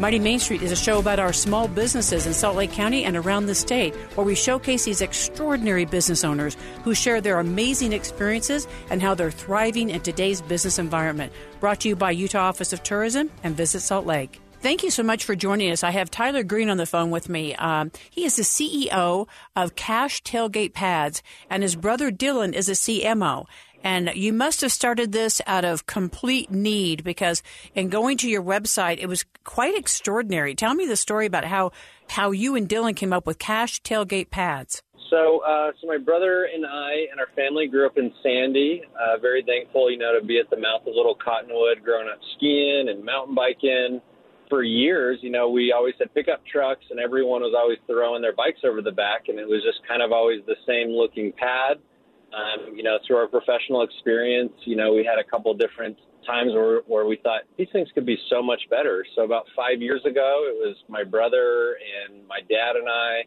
Mighty Main Street is a show about our small businesses in Salt Lake County and around the state, where we showcase these extraordinary business owners who share their amazing experiences and how they're thriving in today's business environment. Brought to you by Utah Office of Tourism and Visit Salt Lake. Thank you so much for joining us. I have Tyler Green on the phone with me. Um, he is the CEO of Cache Tailgate Pads, and his brother Dylan is a CMO. And you must have started this out of complete need because in going to your website, it was quite extraordinary. Tell me the story about how, how you and Dylan came up with Cache tailgate pads. So, uh, so my brother and I and our family grew up in Sandy. Uh, very thankful, you know, to be at the mouth of Little Cottonwood, growing up skiing and mountain biking. For years, you know, we always had pickup trucks, and everyone was always throwing their bikes over the back, and it was just kind of always the same looking pad. Um, you know, through our professional experience, you know, we had a couple different times where, where we thought these things could be so much better. So about five years ago, it was my brother and my dad and I,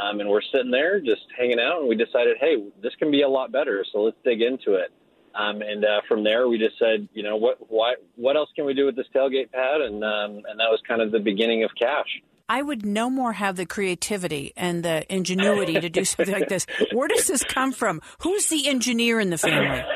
um, and we're sitting there just hanging out, and we decided, hey, this can be a lot better. So let's dig into it. Um, and uh, from there, we just said, you know, what, why, what else can we do with this tailgate pad? And um, and that was kind of the beginning of Cache. I would no more have the creativity and the ingenuity to do something like this. Where does this come from? Who's the engineer in the family?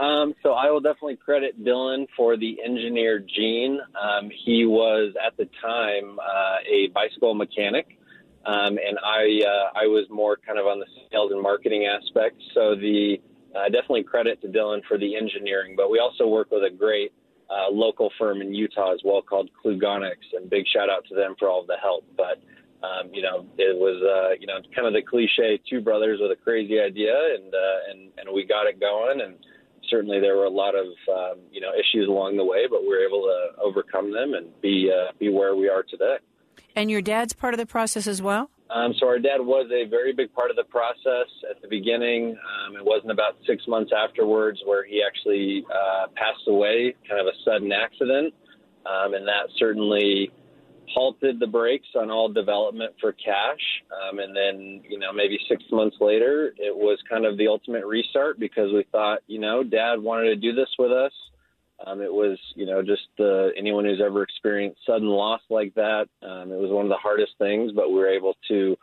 Um, so I will definitely credit Dylan for the engineer gene. Um, he was at the time uh, a bicycle mechanic, um, and I uh, I was more kind of on the sales and marketing aspect. So the uh, definitely credit to Dylan for the engineering, but we also work with a great uh, local firm in Utah as well called Klugonics, and big shout out to them for all of the help. But um, you know, it was uh, you know kind of the cliche two brothers with a crazy idea, and uh, and and we got it going. And certainly there were a lot of um, you know issues along the way, but we were able to overcome them and be uh, be where we are today. And your dad's part of the process as well. Um, so our dad was a very big part of the process at the beginning. Um, it wasn't about six months afterwards where he actually uh, passed away, kind of a sudden accident, um, and that certainly halted the brakes on all development for Cache. Um, and then, you know, maybe six months later, it was kind of the ultimate restart because we thought, you know, Dad wanted to do this with us. Um, it was, you know, just uh, anyone who's ever experienced sudden loss like that. Um, it was one of the hardest things, but we were able to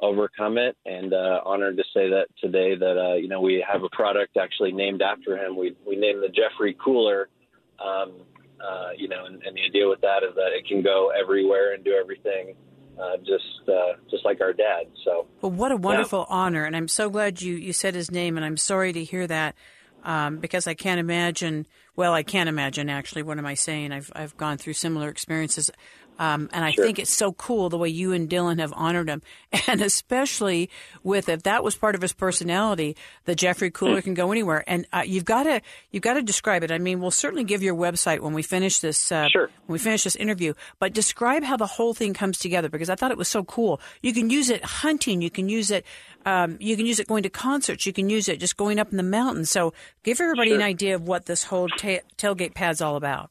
overcome it. And uh, honored to say that today that uh, you know we have a product actually named after him. We we named the Jeffrey Cooler. Um, uh, you know, and, and the idea with that is that it can go everywhere and do everything. Uh, just uh, just like our dad. So, well, what a wonderful yeah. honor, and I'm so glad you you said his name, and I'm sorry to hear that um, because I can't imagine. Well, I can't imagine actually. What am I saying? I've I've gone through similar experiences. Um, and I sure. think it's so cool the way you and Dylan have honored him, and especially with if that was part of his personality, the Jeffrey Cooler can go anywhere. And uh, you've got to you've got to describe it. I mean, we'll certainly give your website when we finish this. Uh, sure. When we finish this interview, but describe how the whole thing comes together because I thought it was so cool. You can use it hunting. You can use it. Um, you can use it going to concerts. You can use it just going up in the mountains. So give everybody sure. an idea of what this whole ta- tailgate pad's all about.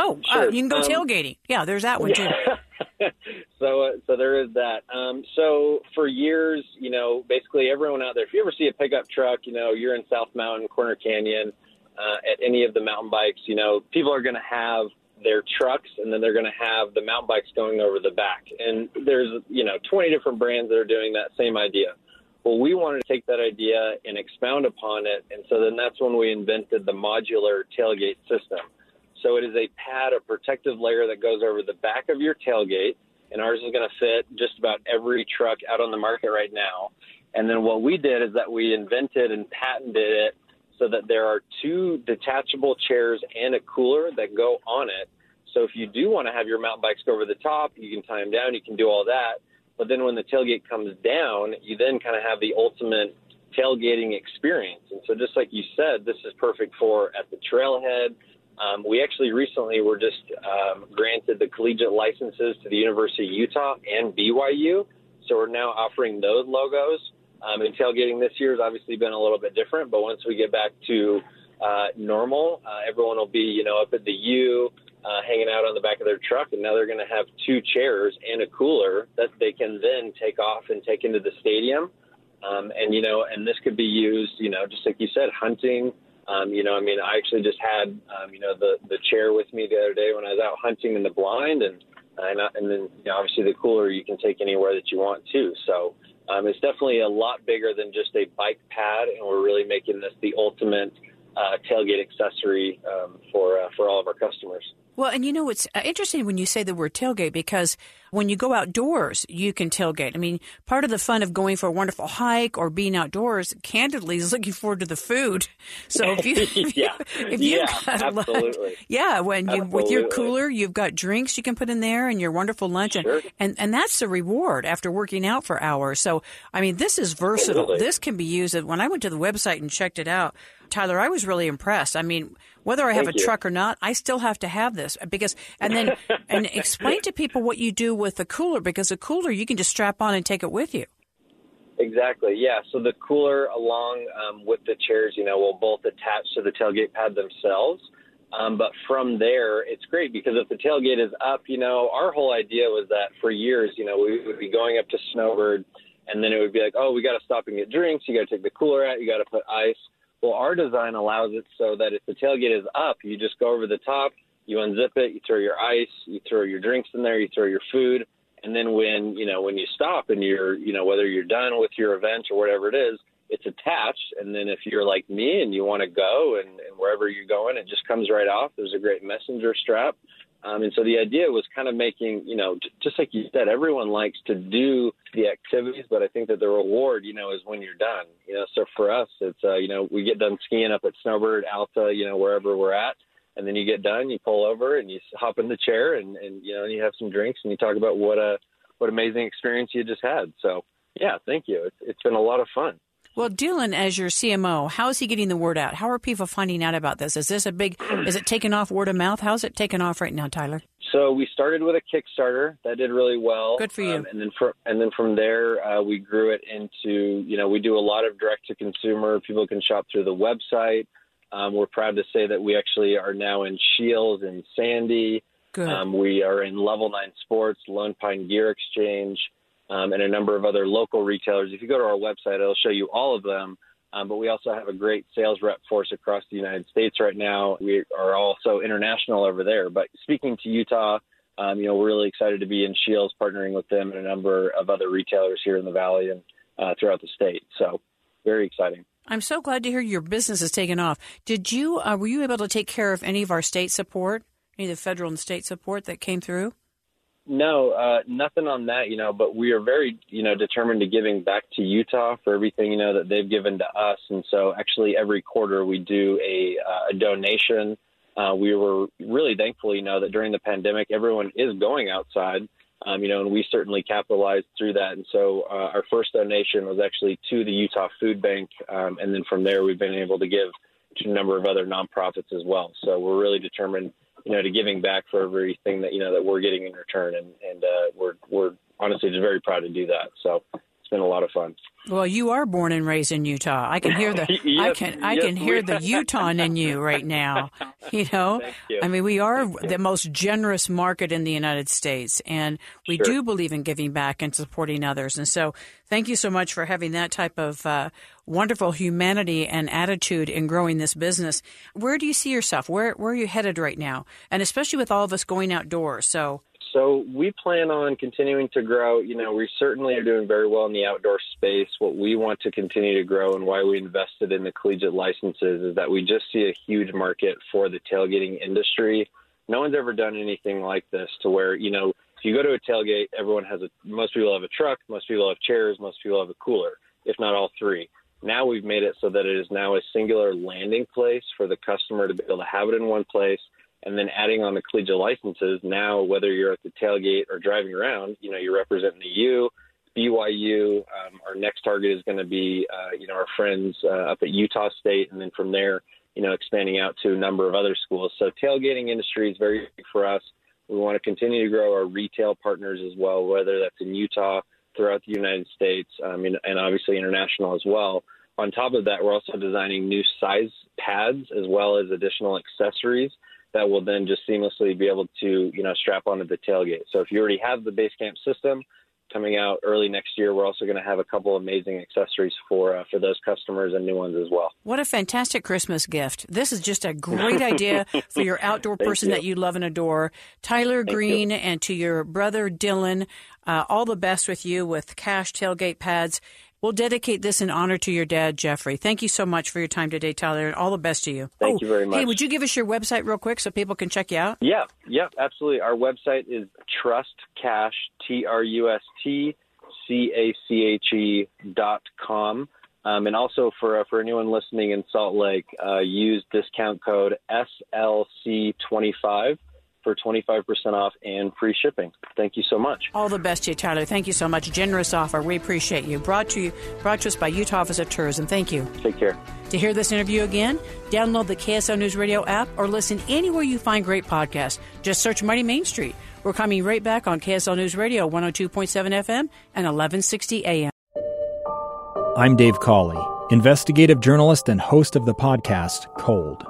Oh, sure. uh, you can go um, tailgating. Yeah, there's that one too. so, uh, so there is that. Um, so for years, you know, basically everyone out there, if you ever see a pickup truck, you know, you're in South Mountain, Corner Canyon, uh, at any of the mountain bikes, you know, people are going to have their trucks and then they're going to have the mountain bikes going over the back. And there's, you know, 20 different brands that are doing that same idea. Well, we wanted to take that idea and expound upon it. And so then that's when we invented the modular tailgate system. So it is a pad, a protective layer that goes over the back of your tailgate. And ours is going to fit just about every truck out on the market right now. And then what we did is that we invented and patented it so that there are two detachable chairs and a cooler that go on it. So if you do want to have your mountain bikes go over the top, you can tie them down, you can do all that. But then when the tailgate comes down, you then kind of have the ultimate tailgating experience. And so just like you said, this is perfect for at the trailhead. Um, we actually recently were just um, granted the collegiate licenses to the University of Utah and BYU. So we're now offering those logos. Um, and tailgating this year has obviously been a little bit different, but once we get back to uh, normal, uh, everyone will be, you know, up at the U, uh, hanging out on the back of their truck, and now they're going to have two chairs and a cooler that they can then take off and take into the stadium. Um, and you know, and this could be used, you know, just like you said, hunting. Um, you know, I mean, I actually just had, um, you know, the the chair with me the other day when I was out hunting in the blind, and and, and then you know, obviously the cooler you can take anywhere that you want to. So um, it's definitely a lot bigger than just a bike pad, and we're really making this the ultimate uh, tailgate accessory um, for uh, for all of our customers. Well, and you know, it's uh, interesting when you say the word tailgate because when you go outdoors, you can tailgate. I mean, part of the fun of going for a wonderful hike or being outdoors, candidly, is looking forward to the food. So if you, if yeah, you, if you yeah, got absolutely. lunch, yeah, when you with your cooler, you've got drinks you can put in there and your wonderful lunch, Sure. and, and and that's the reward after working out for hours. So I mean, this is versatile. Totally. This can be used. When I went to the website and checked it out, Tyler, I was really impressed. I mean, whether I have Thank a you. truck or not, I still have to have this because, and then, and explain to people what you do with the cooler because a cooler you can just strap on and take it with you. Exactly. Yeah. So the cooler, along um, with the chairs, you know, will both attach to the tailgate pad themselves. Um, but from there, it's great because if the tailgate is up, you know, our whole idea was that for years, you know, we would be going up to Snowbird, and then it would be like, oh, we got to stop and get drinks. You got to take the cooler out. You got to put ice. Well, our design allows it so that if the tailgate is up, you just go over the top, you unzip it, you throw your ice, you throw your drinks in there, you throw your food, and then when you know when you stop and you're you know whether you're done with your event or whatever it is, it's attached. And then if you're like me and you want to go and, and wherever you're going, it just comes right off. There's a great messenger strap. Um, and so the idea was kind of making, you know, just like you said, everyone likes to do the activities, but I think that the reward, you know, is when you're done. You know, so for us, it's, uh, you know, we get done skiing up at Snowbird, Alta, you know, wherever we're at. And then you get done, you pull over and you hop in the chair and, and, you know, and you have some drinks and you talk about what a, what amazing experience you just had. So yeah, thank you. It's, it's been a lot of fun. Well, Dylan, as your CMO, how is he getting the word out? How are people finding out about this? Is this a big, is it taking off word of mouth? How's it taking off right now, Tyler? So we started with a Kickstarter that did really well. Good for you. Um, and then from and then from there, uh, we grew it into you know we do a lot of direct to consumer. People can shop through the website. Um, we're proud to say that we actually are now in Shields and Sandy. Good. Um, we are in Level Nine Sports, Lone Pine Gear Exchange, um, and a number of other local retailers. If you go to our website, it'll show you all of them. Um, but we also have a great sales rep force across the United States right now. We are also international over there. But speaking to Utah, um, you know, we're really excited to be in Shields, partnering with them and a number of other retailers here in the valley and uh, throughout the state. So very exciting. I'm so glad to hear your business has taken off. Did you, uh, were you able to take care of any of our state support, any of the federal and state support that came through? No, uh, nothing on that, you know, but we are very, you know, determined to giving back to Utah for everything, you know, that they've given to us. And so actually every quarter we do a, uh, a donation. Uh, we were really thankful, you know, that during the pandemic, everyone is going outside, um, you know, and we certainly capitalized through that. And so uh, our first donation was actually to the Utah Food Bank. Um, and then from there, we've been able to give to a number of other nonprofits as well. So we're really determined you know, to giving back for everything that you know that we're getting in return, and and uh, we're we're honestly just very proud to do that. So been a lot of fun. Well, you are born and raised in Utah. I can hear the yes, I can I yes, can hear the Utah in you right now. You know, you. I mean, we are the most generous market in the United States, and we Sure. do believe in giving back and supporting others. And so, thank you so much for having that type of uh, wonderful humanity and attitude in growing this business. Where do you see yourself? Where where are you headed right now? And especially with all of us going outdoors, so. So we plan on continuing to grow. You know, we certainly are doing very well in the outdoor space. What we want to continue to grow and why we invested in the collegiate licenses is that we just see a huge market for the tailgating industry. No one's ever done anything like this to where, you know, if you go to a tailgate, everyone has a, most people have a truck, most people have chairs, most people have a cooler, if not all three. Now we've made it so that it is now a singular landing place for the customer to be able to have it in one place and then adding on the collegiate licenses now whether you're at the tailgate or driving around you know you're representing the u byu um, our next target is going to be uh, you know our friends uh, up at utah state and then from there you know expanding out to a number of other schools. So tailgating industry is very big for us. We want to continue to grow our retail partners as well whether that's in utah throughout the united states um, and, and obviously international as well. On top of that we're also designing new size pads as well as additional accessories that will then just seamlessly be able to, you know, strap onto the tailgate. So if you already have the base camp system coming out early next year, we're also going to have a couple amazing accessories for uh, for those customers and new ones as well. What a fantastic Christmas gift. This is just a great idea for your outdoor person you. that you love and adore. Tyler Green and to your brother Dylan, uh, all the best with you with Cache tailgate pads. We'll dedicate this in honor to your dad, Jeffrey. Thank you so much for your time today, Tyler, and all the best to you. Thank oh, you very much. Hey, would you give us your website real quick so people can check you out? Yeah, yeah, absolutely. Our website is Trust Cache T R U S T C A C H E dot com. Um, and also for uh, for anyone listening in Salt Lake, uh, use discount code SLC25 for 25% off and free shipping. Thank you so much. All the best to you, Tyler. Thank you so much. Generous offer. We appreciate you. Brought to you, brought to us by Utah Office of Tourism. Thank you. Take care. To hear this interview again, download the KSL News Radio app or listen anywhere you find great podcasts. Just search Mighty Main Street. We're coming right back on KSL News Radio 102.7 FM and 1160 AM. I'm Dave Cawley, investigative journalist and host of the podcast Cold.